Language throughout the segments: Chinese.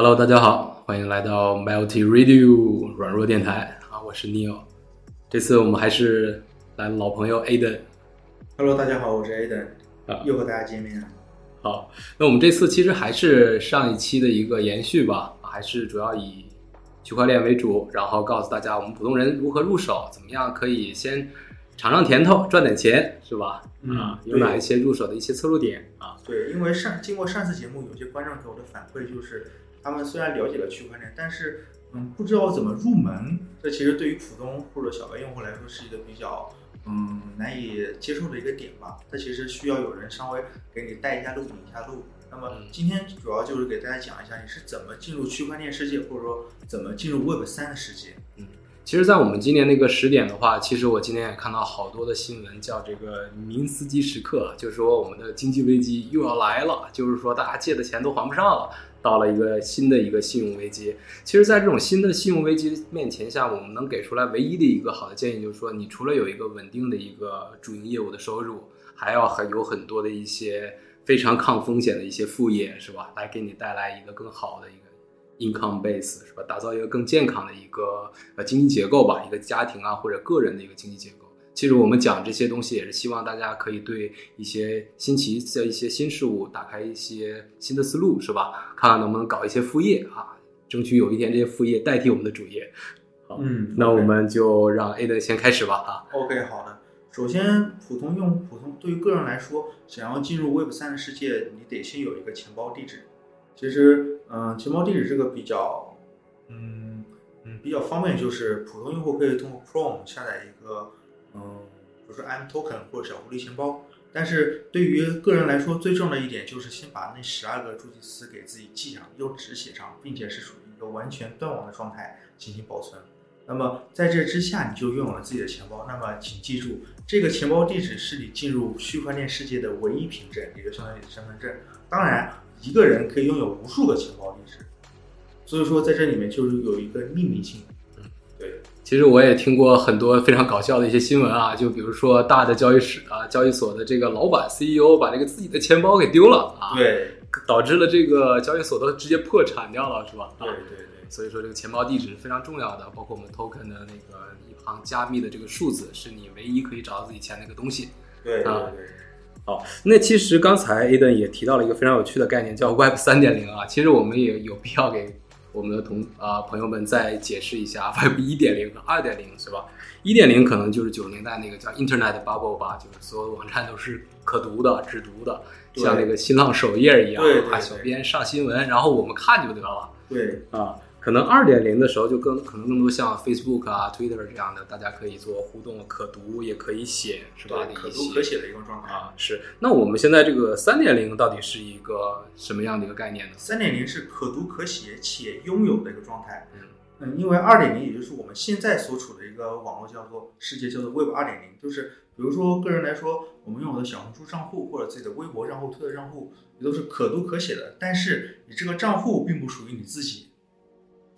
Hello，大家好，欢迎来到 Multi Radio 软弱电台啊，我是 Neil。这次我们还是来老朋友 Aden。Hello，大家好，我是 Aden，啊又和大家见面了。好，那我们这次其实还是上一期的一个延续吧，还是主要以区块链为主，然后告诉大家我们普通人如何入手，怎么样可以先尝尝甜头，赚点钱，是吧？嗯啊，有哪一些入手的一些侧重点啊？对，因为上经过上次节目，有些观众给我的反馈就是，他们虽然了解了区块链，但是嗯不知道怎么入门。这其实对于普通或者小白用户来说是一个比较嗯难以接受的一个点吧。它其实需要有人稍微给你带一下路、引一下路。那么嗯今天主要就是给大家讲一下你是怎么进入区块链世界，或者说怎么进入 Web 三的世界。嗯其实，在我们今年那个时点的话，其实我今天也看到好多的新闻，叫这个“明斯基时刻”，就是说我们的经济危机又要来了，就是说大家借的钱都还不上了，到了一个新的一个信用危机。其实，在这种新的信用危机面前下，我们能给出来唯一的一个好的建议，就是说，你除了有一个稳定的一个主营业务的收入，还要很有很多的一些非常抗风险的一些副业，是吧？来给你带来一个更好的一个 income base 是吧？打造一个更健康的一个呃经济结构吧，一个家庭啊或者个人的一个经济结构。其实我们讲这些东西，也是希望大家可以对一些新奇的一些新事物打开一些新的思路，是吧？看看能不能搞一些副业啊，争取有一天这些副业代替我们的主业。好嗯那我们就让 A 的先开始吧啊。OK，好的。首先，普通用普通对于个人来说，想要进入 Web 三的世界，你得先有一个钱包地址。其实，嗯、钱包地址这个比较，嗯嗯，比较方便，就是普通用户可以通过 Chrome 下载一个，嗯，比如说 M Token 或者小狐狸钱包。但是对于个人来说，最重要的一点就是先把那十二个助记词给自己记上，用纸写上，并且是属于一个完全断网的状态进行保存。那么在这之下，你就拥有了自己的钱包。那么请记住，这个钱包地址是你进入区块链世界的唯一凭证，也就相当于你的身份证。当然，一个人可以拥有无数个钱包地址，所以说在这里面就是有一个匿名性。对，其实我也听过很多非常搞笑的一些新闻啊，就比如说大的交易室啊，交易所的这个老板 CEO 把这个自己的钱包给丢了啊，，对，导致了这个交易所都直接破产掉了，是吧？啊对，对，对。所以说这个钱包地址是非常重要的，包括我们 token 的那个一行加密的这个数字，是你唯一可以找到自己钱的一个东西。对对啊对，好，那其实刚才 Aden 也提到了一个非常有趣的概念，叫 Web 三点零啊。其实我们也有必要给我们的同啊、朋友们再解释一下 Web 一点零和二点零，是吧？一点零可能就是九十年代那个叫 Internet Bubble 吧，就是所有的网站都是可读的、只读的，像那个新浪首页一样，啊，小编上新闻，然后我们看就得了。对啊，可能二点零的时候就更可能更多像 Facebook 啊、Twitter 这样的，大家可以做互动，可读也可以写，是吧？可读可写的一个状态。啊，是。那我们现在这个三点零到底是一个什么样的一个概念呢？三点零是可读可写且拥有的一个状态。嗯嗯，因为二点零也就是我们现在所处的一个网络叫做世界叫做 Web 二点零，就是比如说个人来说，我们拥有的小红书账户或者自己的微博账户、推特账户，也都是可读可写的，但是你这个账户并不属于你自己。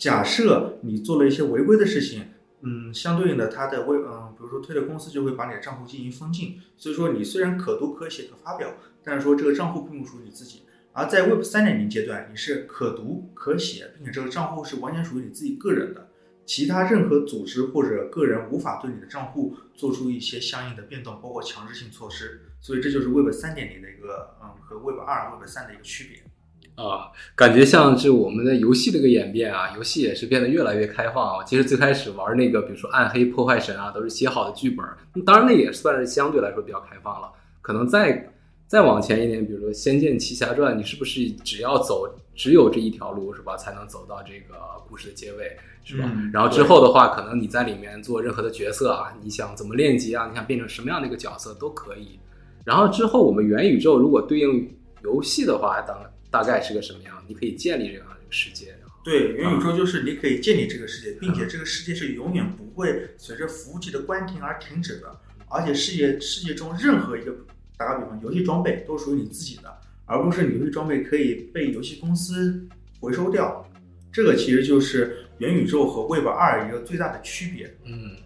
假设你做了一些违规的事情，嗯，相对应的，它的微嗯，比如说推特公司就会把你的账户进行封禁。所以说，你虽然可读可写可发表，但是说这个账户并不属于你自己。而在 Web 三点零阶段，你是可读可写，并且这个账户是完全属于你自己个人的，其他任何组织或者个人无法对你的账户做出一些相应的变动，包括强制性措施。所以这就是 Web 三点零的一个嗯和 Web 二、Web 三的一个区别。啊，感觉像是我们的游戏的一个演变啊，游戏也是变得越来越开放啊。其实最开始玩那个，比如说《暗黑破坏神》啊，都是写好的剧本，当然那也算是相对来说比较开放了。可能再再往前一点，比如说《仙剑奇侠传》，你是不是只要走只有这一条路是吧，才能走到这个故事的结尾是吧？嗯然后之后的话，可能你在里面做任何的角色啊，你想怎么练级啊，你想变成什么样的一个角色都可以。然后之后我们元宇宙如果对应游戏的话，当大概是个什么样？你可以建立这样一个世界，对，元宇宙就是你可以建立这个世界，并且这个世界是永远不会随着服务器的关停而停止的，而且世界世界中任何一个，打个比方，游戏装备都属于你自己的，而不是你游戏装备可以被游戏公司回收掉。这个其实就是元宇宙和 Web 二一个最大的区别。嗯，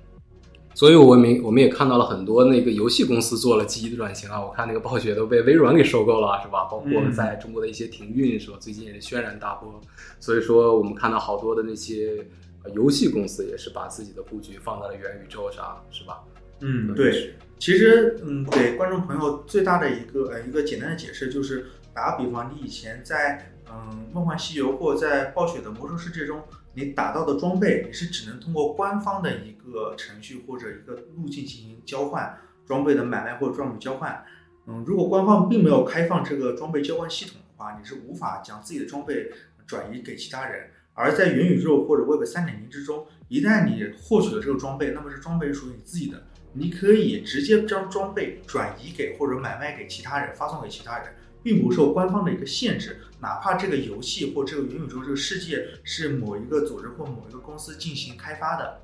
所以我们我们也看到了很多那个游戏公司做了积极的转型啊，我看那个暴雪都被微软给收购了，是吧？包括在中国的一些停运，是吧？最近也是轩然大波。所以说，我们看到好多的那些游戏公司也是把自己的布局放在了元宇宙上，是吧？嗯，对。其实，嗯，给观众朋友最大的一个呃一个简单的解释就是，打个比方，你以前在嗯梦幻西游或在暴雪的魔兽世界中。你打到的装备，你是只能通过官方的一个程序或者一个路径进行交换装备的买卖或者装备交换。嗯，如果官方并没有开放这个装备交换系统的话，你是无法将自己的装备转移给其他人。而在元宇宙或者 Web 三点零之中，一旦你获取了这个装备，那么这装备是属于你自己的，你可以直接将装备转移给或者买卖给其他人，发送给其他人。并不受官方的一个限制，哪怕这个游戏或这个元宇宙这个世界是某一个组织或某一个公司进行开发的，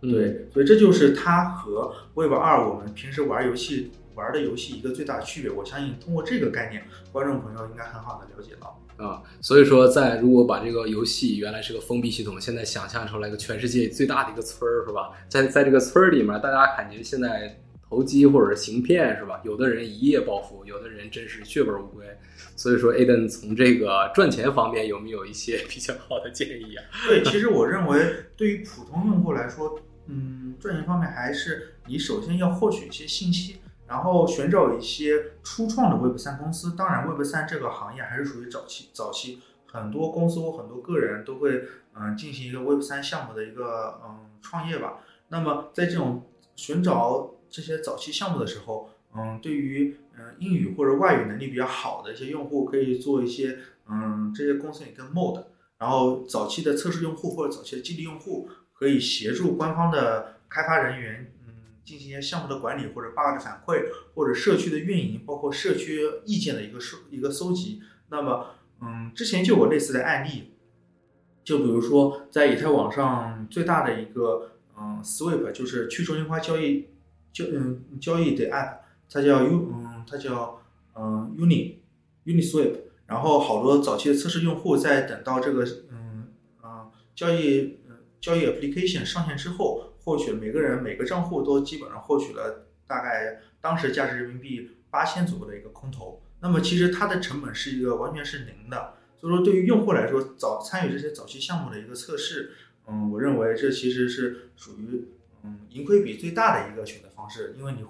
对，所以这就是它和 Web 二我们平时玩游戏玩的游戏一个最大的区别。我相信通过这个概念，观众朋友应该很好的了解到啊。所以说，在如果把这个游戏原来是个封闭系统，现在想象出来一个全世界最大的一个村儿，是吧？在在这个村儿里面，大家感觉现在。投机或者是行骗是吧？有的人一夜暴富，有的人真是血本无归。所以说，Aden 从这个赚钱方面有没有一些比较好的建议啊？对，其实我认为对于普通用户来说，嗯，赚钱方面还是你首先要获取一些信息，然后寻找一些初创的 Web 三公司。当然，Web 三这个行业还是属于早期，早期很多公司或很多个人都会嗯进行一个 Web 三项目的一个嗯创业吧。那么在这种寻找这些早期项目的时候，嗯，对于嗯英语或者外语能力比较好的一些用户，可以做一些嗯这些公司里跟 mod，然后早期的测试用户或者早期的激励用户，可以协助官方的开发人员，嗯，进行一些项目的管理或者 bug 的反馈，或者社区的运营，包括社区意见的一个收一个搜集。那么，嗯，之前就有类似的案例，就比如说在以太网上最大的一个嗯 Sweep，就是去中心化交易。交嗯交易的 app，它叫 U 嗯它叫嗯 Uni Uniswap，然后好多早期的测试用户在等到这个嗯嗯交易嗯交易 application 上线之后，获取每个人每个账户都基本上获取了大概当时价值人民币八千左右的一个空投，那么其实它的成本是一个完全是零的，所以说对于用户来说，早参与这些早期项目的一个测试，嗯我认为这其实是属于。嗯，盈亏比最大的一个选择方式，因为你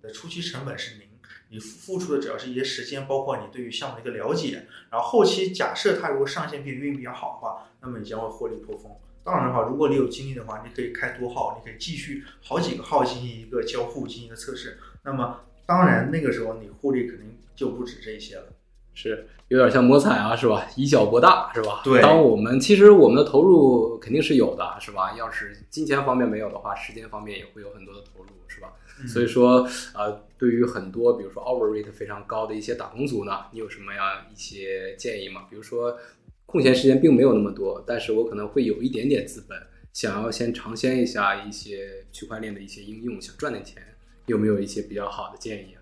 的初期成本是零，你付出的只要是一些时间，包括你对于项目的一个了解，然后后期假设它如果上线并运营比较好的话，那么你将会获利颇丰。当然的话，如果你有精力的话，你可以开多号，你可以继续好几个号进行一个交互，进行一个测试。那么当然那个时候你获利肯定就不止这些了。是有点像魔彩啊，是吧？以小博大，是吧？对。当我们其实我们的投入肯定是有的，是吧？要是金钱方面没有的话，时间方面也会有很多的投入，是吧？所以说，呃，对于很多比如说 over rate 非常高的一些打工族呢，你有什么样一些建议吗？比如说，空闲时间并没有那么多，但是我可能会有一点点资本，想要先尝鲜一下一些区块链的一些应用，想赚点钱，有没有一些比较好的建议啊？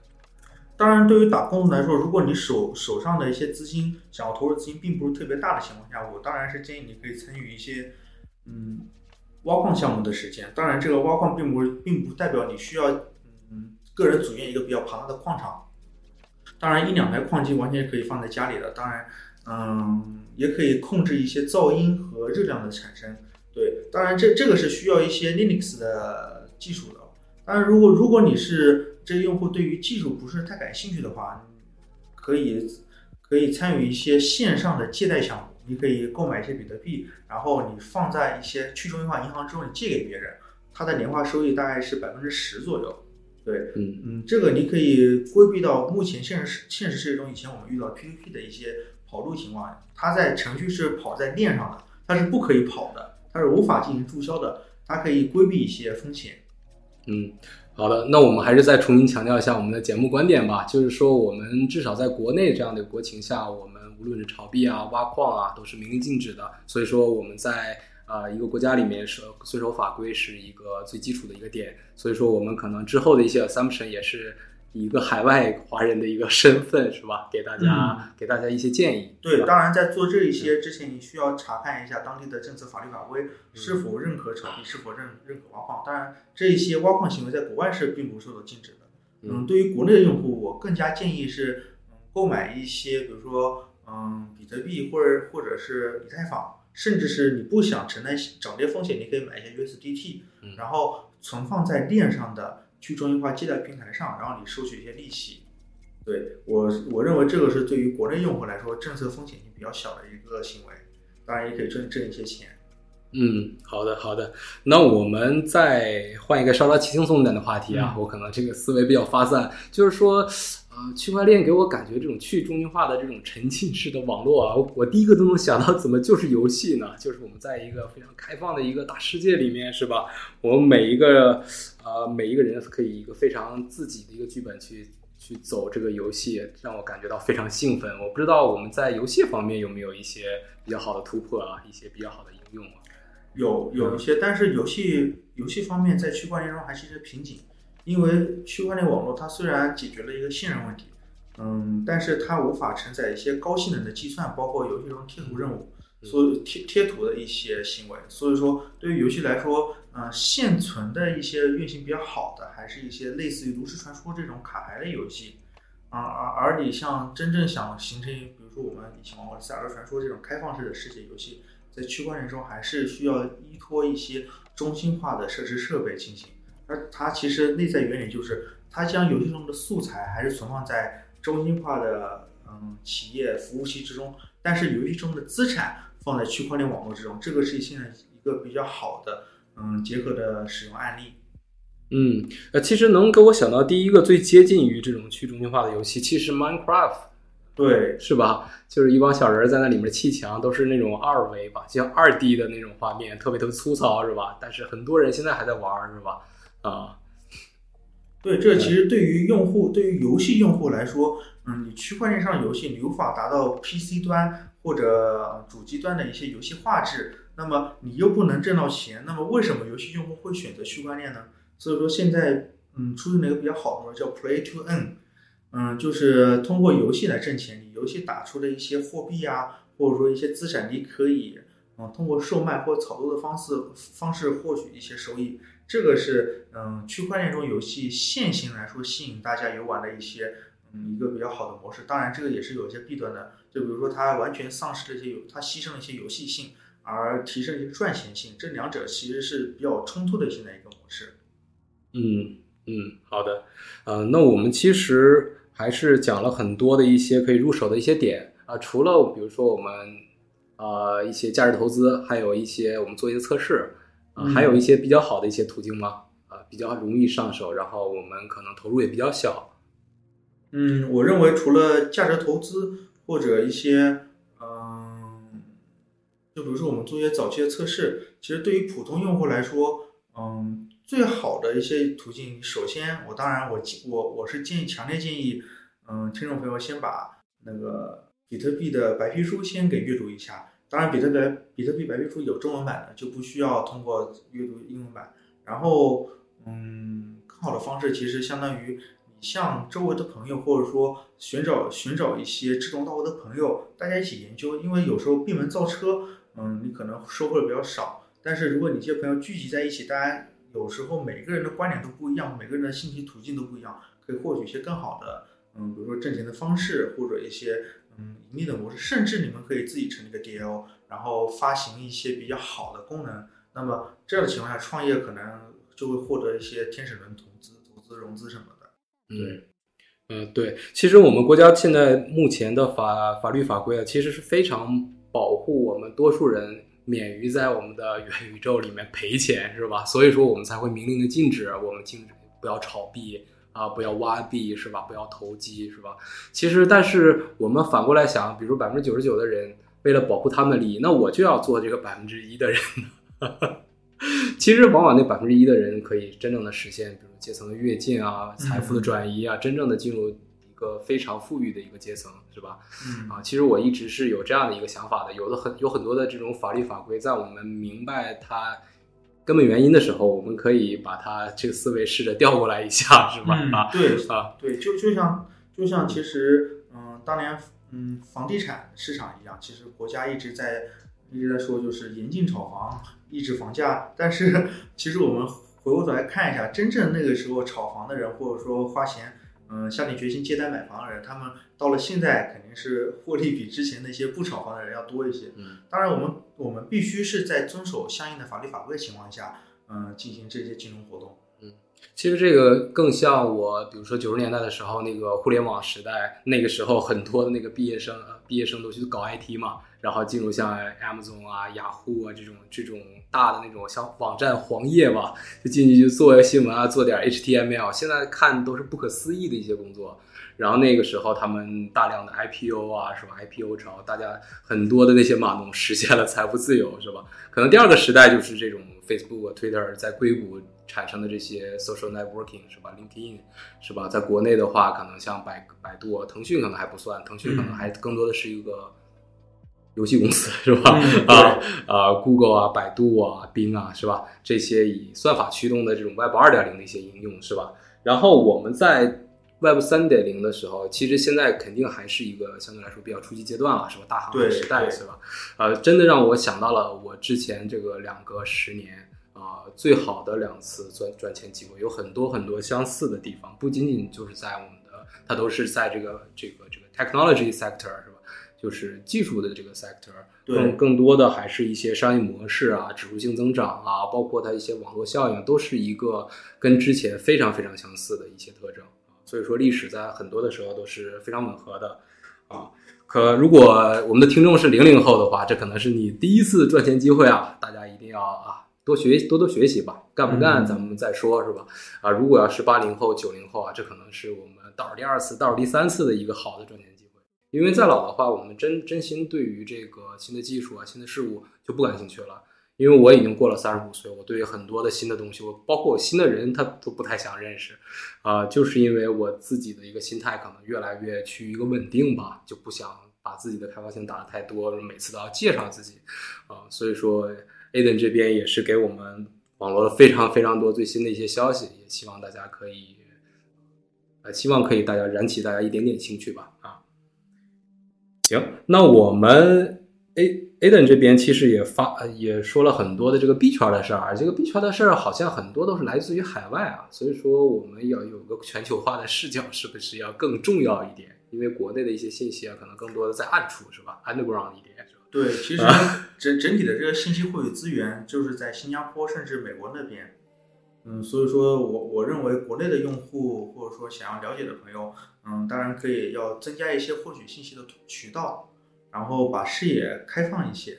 当然，对于打工族来说，如果你手手上的一些资金想要投入资金并不是特别大的情况下，我当然是建议你可以参与一些，嗯，挖矿项目的实践。当然，这个挖矿并不并不代表你需要，嗯，个人组建一个比较庞大的矿场。当然，一两台矿机完全可以放在家里的。当然，嗯，也可以控制一些噪音和热量的产生。对，当然这这个是需要一些 Linux 的技术的。当然，如果如果你是这些用户对于技术不是太感兴趣的话，可以可以参与一些线上的借贷项目。你可以购买一些比特币，然后你放在一些去中心化银行之后，你借给别人，它的年化收益大概是百分之十左右。对，嗯嗯，这个你可以规避到目前现实现实世界中以前我们遇到 P2P 的一些跑路情况。它在程序是跑在链上的，它是不可以跑的，它是无法进行注销的，它可以规避一些风险。嗯。好的，那我们还是再重新强调一下我们的节目观点吧，就是说我们至少在国内这样的国情下，我们无论是炒币啊、挖矿啊，都是明令禁止的。所以说我们在呃一个国家里面是遵守法规是一个最基础的一个点。所以说我们可能之后的一些 assumption 也是一个海外华人的一个身份是吧，给大家、给大家一些建议。对，当然在做这一些之前，你需要查看一下当地的政策法律法规是否认可炒币，是否认认可挖矿。当然，这一些挖矿行为在国外是并不受到禁止的。嗯，对于国内的用户，我更加建议是，嗯，购买一些，比如说，嗯，比特币或者或者是以太坊，甚至是你不想承担涨跌风险，你可以买一些 USDT，嗯然后存放在链上的去中心化借贷平台上，然后你收取一些利息。对我，我认为这个是对于国内用户来说政策风险性比较小的一个行为，当然也可以挣挣一些钱。嗯，好的好的，那我们再换一个稍稍轻松一点的话题啊，嗯我可能这个思维比较发散，就是说，呃，区块链给我感觉这种去中心化的这种沉浸式的网络啊，我第一个都能想到怎么就是游戏呢？就是我们在一个非常开放的一个大世界里面，是吧？我们每一个呃每一个人可以一个非常自己的一个剧本去。去走这个游戏，让我感觉到非常兴奋。我不知道我们在游戏方面有没有一些比较好的突破啊，一些比较好的应用啊。有有一些，但是游戏游戏方面在区块链中还是一个瓶颈，因为区块链网络它虽然解决了一个信任问题，嗯，但是它无法承载一些高性能的计算，包括游戏中贴图任务，所以贴贴图的一些行为。所以说，对于游戏来说，呃，现存的一些运行比较好的，还是一些类似于炉石传说这种卡牌类游戏。啊，而而你像真正想形成，比如说我们以前玩过的《塞尔达传说》这种开放式的世界游戏，在区块链中还是需要依托一些中心化的设施设备进行。而它其实内在原理就是，它将游戏中的素材还是存放在中心化的嗯企业服务器之中，但是游戏中的资产放在区块链网络之中，这个是现在一个比较好的嗯结合的使用案例。嗯，呃，其实能给我想到第一个最接近于这种去中心化的游戏，其实 Minecraft，对，是吧？就是一帮小人在那里面砌墙，都是那种二维吧，像二 D 的那种画面，特别特别粗糙，是吧？但是很多人现在还在玩，是吧？啊，对，这其实对于用户，对于游戏用户来说，嗯，你区块链上游戏你无法达到 PC 端或者主机端的一些游戏画质，那么你又不能挣到钱，那么为什么游戏用户会选择区块链呢？所以说现在，嗯，出现了一个比较好的叫 Play to Earn，嗯，就是通过游戏来挣钱，你游戏打出的一些货币啊，或者说一些资产，你可以，嗯，通过售卖或炒作的方式方式获取一些收益。这个是嗯，区块链中游戏现行来说吸引大家游玩的一些嗯一个比较好的模式。当然，这个也是有一些弊端的，就比如说它完全丧失了一些游，它牺牲了一些游戏性，而提升了一些赚钱性，这两者其实是比较冲突的现在一个模式。嗯嗯，好的，呃，那我们其实还是讲了很多的一些可以入手的一些点啊、除了比如说我们呃一些价值投资，还有一些我们做一些测试，啊、嗯还有一些比较好的一些途径吗？啊、比较容易上手，然后我们可能投入也比较小。嗯，我认为除了价值投资或者一些嗯，就比如说我们做一些早期的测试，其实对于普通用户来说，嗯，最好的一些途径，首先我当然我我我是建议强烈建议，嗯，听众朋友先把那个比特币的白皮书先给阅读一下。当然，比特币比特币白皮书有中文版的，就不需要通过阅读英文版。然后，嗯，更好的方式其实相当于你向周围的朋友，或者说寻找寻找一些志同道合的朋友，大家一起研究。因为有时候闭门造车，嗯，你可能收获的比较少。但是如果你这些朋友聚集在一起，大家有时候每个人的观点都不一样，每个人的信息途径都不一样，可以获取一些更好的，嗯，比如说挣钱的方式，或者一些嗯盈利的模式，甚至你们可以自己成立一个 DAO，然后发行一些比较好的功能。那么这样的情况下，创业可能就会获得一些天使轮投资、投资融资什么的。嗯，嗯，对，其实我们国家现在目前的法法律法规啊，其实是非常保护我们多数人免于在我们的元宇宙里面赔钱，是吧？所以说我们才会明令的禁止我们禁止不要炒币啊，不要挖币，是吧？不要投机，是吧？其实，但是我们反过来想，比如百分之九十九的人为了保护他们的利益，那我就要做这个百分之一的人。其实，往往那百分之一的人可以真正的实现，比如阶层的跃进啊、财富的转移啊，真正的进入一个非常富裕的一个阶层，是吧？嗯啊，其实我一直是有这样的一个想法的，有的很有很多的这种法律法规，在我们明白它根本原因的时候，我们可以把它这个思维试着调过来一下，是吧？嗯啊，对啊，对，就就像就像其实，嗯，当年嗯房地产市场一样，其实国家一直在一直在说就是严禁炒房，抑制房价。但是 其实我们回过头来看一下，真正那个时候炒房的人，或者说花钱嗯下定决心接单买房的人，他们到了现在肯定是获利比之前那些不炒房的人要多一些。嗯当然，我们我们必须是在遵守相应的法律法规的情况下，嗯，进行这些金融活动。嗯其实这个更像我，比如说九十年代的时候，那个互联网时代，那个时候很多的那个毕业生，呃，毕业生都去搞 IT 嘛，然后进入像 Amazon 啊、雅虎啊这种这种大的那种像网站黄页吧，就进去就做新闻啊，做点 HTML。现在看都是不可思议的一些工作。然后那个时候他们大量的 IPO 啊，是吧？IPO 潮，大家很多的那些码农实现了财富自由，是吧？可能第二个时代就是这种 Facebook、Twitter 在硅谷产生的这些 social networking 是吧？LinkedIn 是吧？在国内的话，可能像百百度、腾讯可能还不算，腾讯可能还更多的是一个游戏公司 是吧？嗯啊啊，Google 啊、百度啊、冰啊是吧？这些以算法驱动的这种 Web 二点零的一些应用是吧？然后我们在 Web 三点零的时候，其实现在肯定还是一个相对来说比较初级阶段了，是吧？大航海时代是吧？呃，真的让我想到了我之前这个两个十年啊、最好的两次赚赚钱机会，有很多很多相似的地方，不仅仅就是在我们的，它都是在这个这个这个 technology sector 是吧？就是技术的这个 sector，更更多的还是一些商业模式啊、指数性增长啊，包括它一些网络效应，都是一个跟之前非常非常相似的一些特征啊。所以说，历史在很多的时候都是非常吻合的啊。可如果我们的听众是零零后的话，这可能是你第一次赚钱机会啊！大家一定要啊多学多多学习吧，干不干嗯咱们再说，是吧？啊，如果要是八零后、九零后啊，这可能是我们倒数第二次、倒数第三次的一个好的赚钱。因为再老的话，我们真真心对于这个新的技术啊、新的事物就不感兴趣了。因为我已经过了三十五岁，我对于很多的新的东西，我包括我新的人，他都不太想认识，啊、就是因为我自己的一个心态可能越来越趋于一个稳定吧，就不想把自己的开发性打得太多，每次都要介绍自己，啊、所以说 Aden 这边也是给我们网络了非常非常多最新的一些消息，也希望大家可以，呃，希望可以大家燃起大家一点点兴趣吧，行，那我们 A Aden 这边其实也发呃也说了很多的这个币圈的事儿，这个币圈的事儿好像很多都是来自于海外啊，所以说我们要有个全球化的视角，是不是要更重要一点？因为国内的一些信息啊，可能更多的在暗处，是吧？underground 一点，是吧？对，其实整整体的这个信息获取资源就是在新加坡甚至美国那边。嗯，所以说我我认为国内的用户或者说想要了解的朋友，嗯，当然可以要增加一些获取信息的渠道，然后把视野开放一些，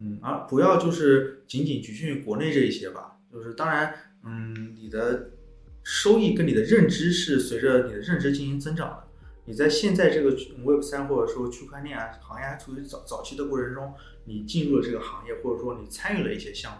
嗯，而不要就是仅仅局限于国内这一些吧。就是当然，嗯，你的收益跟你的认知是随着你的认知进行增长的。你在现在这个 Web 三或者说区块链啊行业还处于早早期的过程中，你进入了这个行业，或者说你参与了一些项目，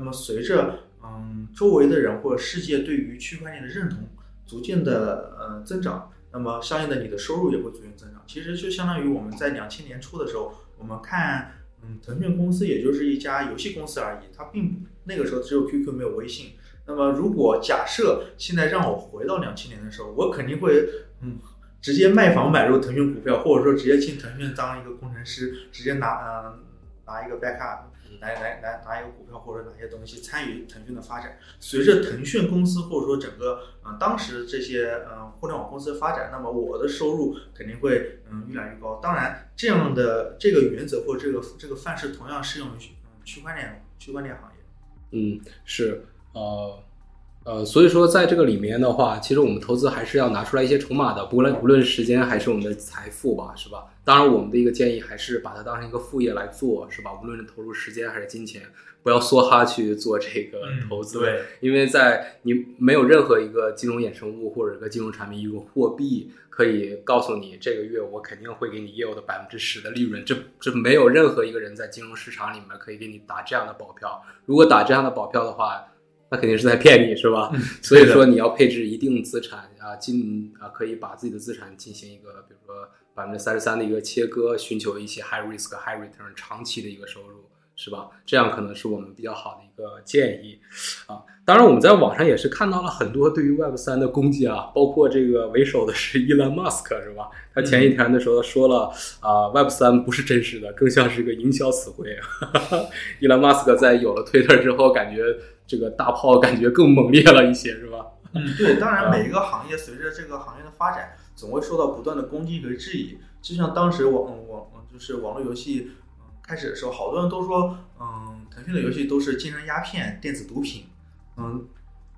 那么随着嗯周围的人或者世界对于区块链的认同逐渐的呃增长，那么相应的你的收入也会逐渐增长。其实就相当于我们在两千年初的时候，我们看嗯腾讯公司也就是一家游戏公司而已，它并那个时候只有 QQ 没有微信。那么如果假设现在让我回到两千年的时候，我肯定会嗯。直接卖房买入腾讯股票，或者说直接进腾讯当一个工程师，直接拿呃拿一个 backup 来来来拿一个股票或者哪些东西参与腾讯的发展。随着腾讯公司或者说整个嗯、呃、当时这些嗯、呃、互联网公司的发展，那么我的收入肯定会嗯越来越高。当然，这样的这个原则或这个这个范式同样适用于区块链区块链行业。嗯，是呃。呃，所以说在这个里面的话，其实我们投资还是要拿出来一些筹码的，不论无论时间还是我们的财富吧，是吧？当然，我们的一个建议还是把它当成一个副业来做，是吧？无论是投入时间还是金钱，不要梭哈去做这个投资，嗯、对，因为在你没有任何一个金融衍生物或者一个金融产品，一个货币可以告诉你这个月我肯定会给你业务的百分之十的利润，这这没有任何一个人在金融市场里面可以给你打这样的保票。如果打这样的保票的话，那肯定是在骗你，是吧？嗯、所以说你要配置一定资产啊，进啊可以把自己的资产进行一个，比如说百分之三十三的一个切割，寻求一些 high risk high return 长期的一个收入，是吧？这样可能是我们比较好的一个建议啊。当然，我们在网上也是看到了很多对于 Web 三的攻击啊，包括这个为首的是伊兰马斯克，是吧？他前一天的时候说了啊，Web 三不是真实的，更像是一个营销词汇。伊兰马斯克在有了 Twitter 之后，感觉这个大炮感觉更猛烈了一些，是吧？嗯，对。当然，每一个行业随着这个行业的发展，总会受到不断的攻击和质疑。就像当时网网就是网络游戏开始的时候，好多人都说，嗯，腾讯的游戏都是精神鸦片、电子毒品。嗯，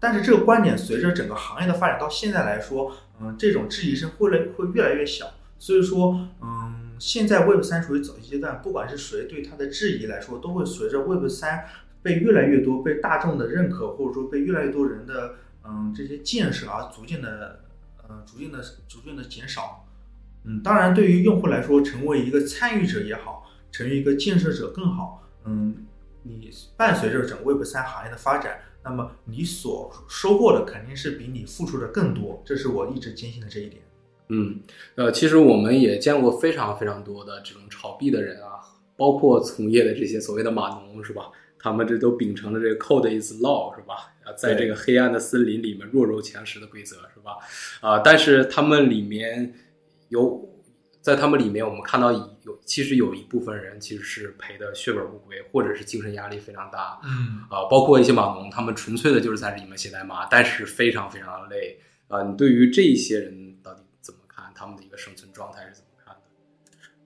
但是这个观点随着整个行业的发展到现在来说，嗯，这种质疑声会来会越来越小。所以说，嗯，现在 Web 三处于早期阶段，不管是谁对它的质疑来说，都会随着 Web 三被越来越多被大众的认可，或者说被越来越多人的嗯这些建设而逐渐的嗯逐渐的逐渐的减少。嗯，当然对于用户来说，成为一个参与者也好，成为一个建设者更好。嗯，你伴随着整个 Web 三行业的发展。那么你所收获的肯定是比你付出的更多，这是我一直坚信的这一点。嗯，呃，其实我们也见过非常非常多的这种炒币的人啊，包括从业的这些所谓的码农，是吧？他们这都秉承了这个 “code is law”，是吧？啊，在这个黑暗的森林里面弱肉强食的规则，是吧？啊，但是他们里面有。在他们里面，我们看到有其实有一部分人其实是赔的血本无归，或者是精神压力非常大。嗯啊，包括一些码农，他们纯粹的就是在里面写代码，但是非常非常的累。啊，你对于这些人到底怎么看？他们的一个生存状态是怎么？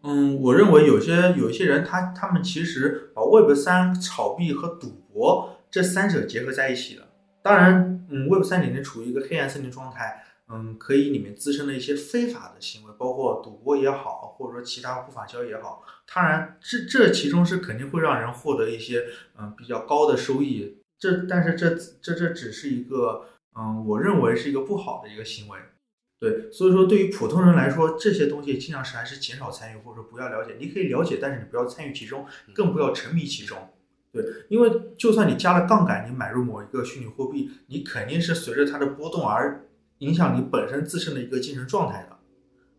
嗯，我认为有些有些人，他他们其实把 Web 三炒币和赌博这三者结合在一起了。当然，嗯，Web 三里面处于一个黑暗森林状态。嗯，可以里面滋生的一些非法的行为，包括赌博也好，或者说其他不法交易也好，当然这这其中是肯定会让人获得一些嗯比较高的收益。这但是这这这只是一个嗯，我认为是一个不好的一个行为。对，所以说对于普通人来说，这些东西尽量是还是减少参与，或者说不要了解。你可以了解，但是你不要参与其中，更不要沉迷其中。对，因为就算你加了杠杆，你买入某一个虚拟货币，你肯定是随着它的波动而。影响你本身自身的一个精神状态的。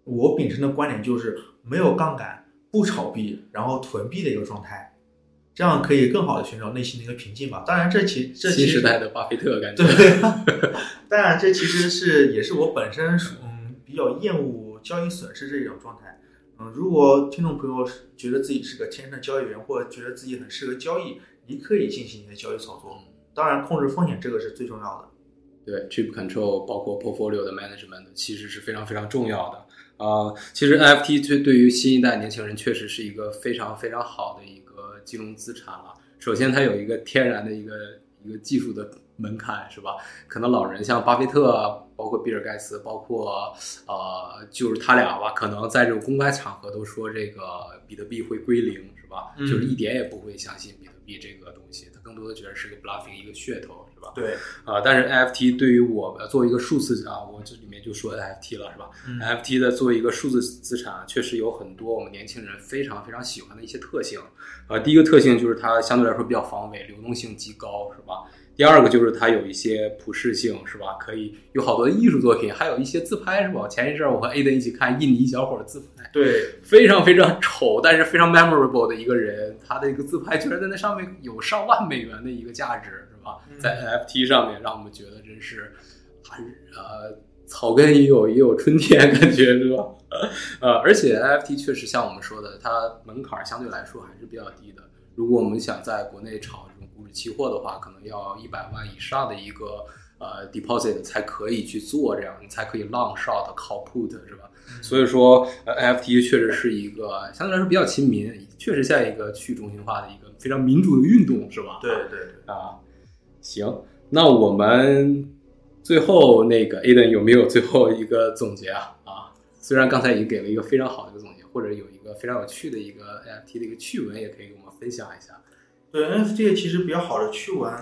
我秉承的观点就是没有杠杆、不炒币，然后囤币的一个状态，这样可以更好的寻找内心的一个平静吧。当然，这其这新时代的巴菲特感觉。对，当然这其实是也是我本身嗯比较厌恶交易损失这一种状态。嗯，如果听众朋友觉得自己是个天生的交易员，或者觉得自己很适合交易，你可以进行一些交易操作。当然，控制风险这个是最重要的。对，trip control 包括 portfolio 的 management 其实是非常非常重要的啊。其实 NFT 对对于新一代年轻人确实是一个非常非常好的一个金融资产了。首先，它有一个天然的一个一个技术的门槛，是吧？可能老人像巴菲特，包括比尔盖茨，包括呃，就是他俩吧，可能在这种公开场合都说这个比特币会归零，是吧？就是一点也不会相信比特币这个东西，他更多的觉得是个 bluffing 一个噱头。是吧对，啊，但是 NFT 对于我作为一个数字啊，我这里面就说 NFT 了，是吧？NFT 的作为一个数字资产，确实有很多我们年轻人非常非常喜欢的一些特性。啊，第一个特性就是它相对来说比较防伪，流动性极高，是吧？第二个就是它有一些普适性，是吧？可以有好多艺术作品，还有一些自拍，是吧？前一阵我和 Aden 一起看印尼小伙自拍，对，非常非常丑，但是非常 memorable 的一个人，他的一个自拍居然在那上面有上万美元的一个价值，是吧？在 NFT 上面，让我们觉得真是很呃草根也有也有春天感觉，是吧？呃，而且 NFT 确实像我们说的，它门槛相对来说还是比较低的。如果我们想在国内炒这种股指期货的话，可能要一百万以上的一个呃 deposit 才可以去做这样，你才可以 long short call put 是吧？所以说，NFT 确实是一个相对来说比较亲民，确实像一个去中心化的一个非常民主的运动，是吧？对对啊，行，那我们最后那个 Aden 有没有最后一个总结啊？啊，虽然刚才已经给了一个非常好的一个总结，或者有一个非常有趣的一个 NFT 的一个趣闻，也可以给我们。分享一下，对 NFT 其实比较好的趣闻，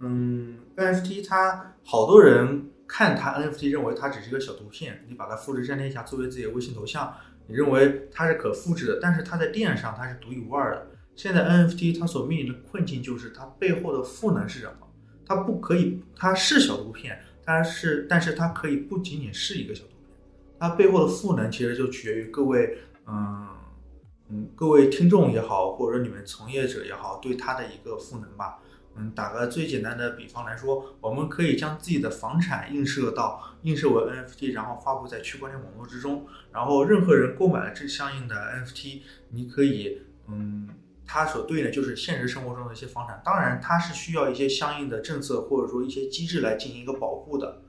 嗯，NFT 它好多人看它 NFT 认为它只是一个小图片，你把它复制粘贴一下作为自己的微信头像，你认为它是可复制的，但是它在链上它是独一无二的。现在 NFT 它所面临的困境就是它背后的赋能是什么？它不可以，它是小图片，它是，但是它可以不仅仅是一个小图片，它背后的赋能其实就取决于各位，嗯。嗯，各位听众也好，或者说你们从业者也好，对它的一个赋能吧。嗯，打个最简单的比方来说，我们可以将自己的房产映射到映射为 NFT，然后发布在区块链网络之中。然后任何人购买了这相应的 NFT，你可以，嗯，它所对应的就是现实生活中的一些房产。当然，它是需要一些相应的政策或者说一些机制来进行一个保护的。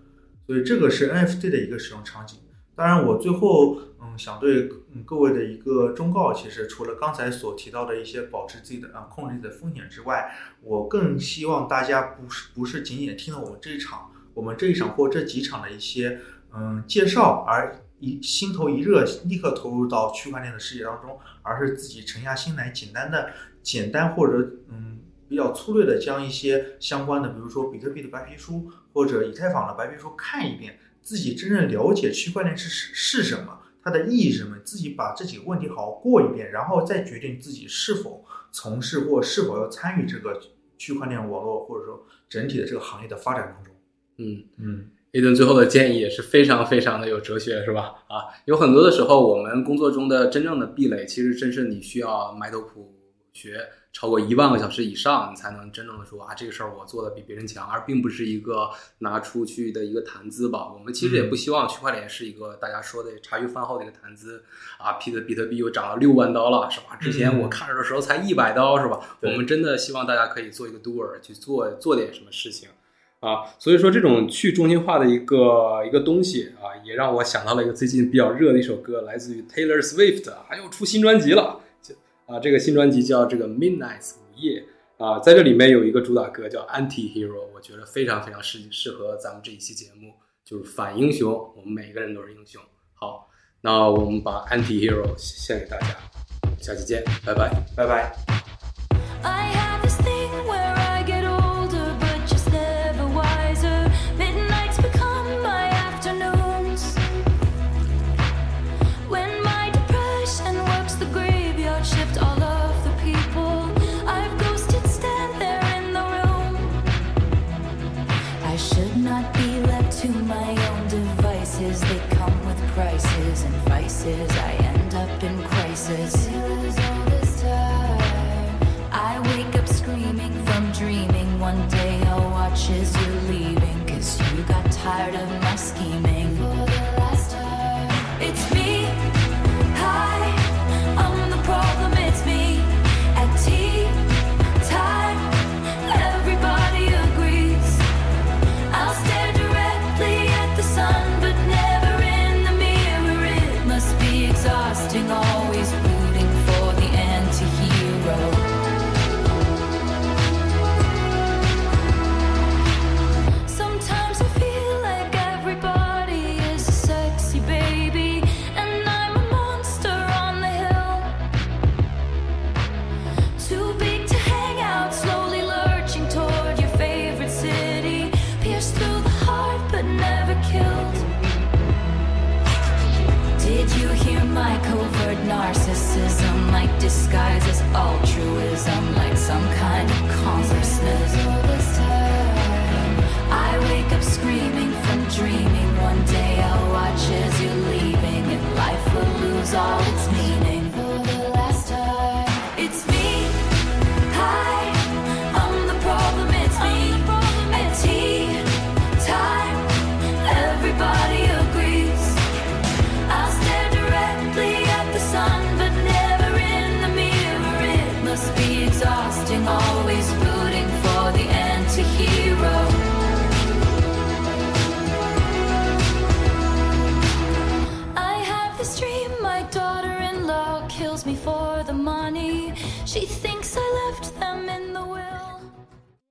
所以这个是 NFT 的一个使用场景。当然，我最后嗯想对嗯各位的一个忠告，其实除了刚才所提到的一些保持自己的啊控制自己的风险之外，我更希望大家不是不是仅仅听了我们这一场我们这一场或这几场的一些嗯介绍而一心头一热立刻投入到区块链的世界当中，而是自己沉下心来简单的简单或者嗯比较粗略的将一些相关的，比如说比特币的白皮书或者以太坊的白皮书看一遍。自己真正了解区块链是是什么，它的意义是什么，自己把这几个问题好好过一遍，然后再决定自己是否从事或是否要参与这个区块链网络或者说整体的这个行业的发展当中。嗯嗯，一顿最后的建议也是非常非常的有哲学，是吧？啊，有很多的时候，我们工作中的真正的壁垒，其实正是你需要埋头苦学。超过一万个小时以上，你才能真正的说啊，这个事儿我做的比别人强，而并不是一个拿出去的一个谈资吧。我们其实也不希望区块链是一个大家说的茶余饭后的一个谈资啊。比特比特币又涨了六万刀了，是吧？之前我看着的时候才一百刀，是吧？我们真的希望大家可以做一个 doer，去做做点什么事情啊。所以说，这种去中心化的一个一个东西啊，也让我想到了一个最近比较热的一首歌，来自于 Taylor Swift，还又出新专辑了。啊，这个新专辑叫这个 Midnight 午夜啊，在这里面有一个主打歌叫 Anti Hero，我觉得非常非常适适合咱们这一期节目，就是反英雄，我们每个人都是英雄。好，那我们把 Anti Hero 献给大家，下期见，拜拜，拜拜。wishes you're leaving Cause you got tired of my scheming. my covert narcissism Like disguises altruism Like some kind of consciousness. I wake up screaming from dreaming. One day I'll watch as you're leaving And life will lose all its meaning.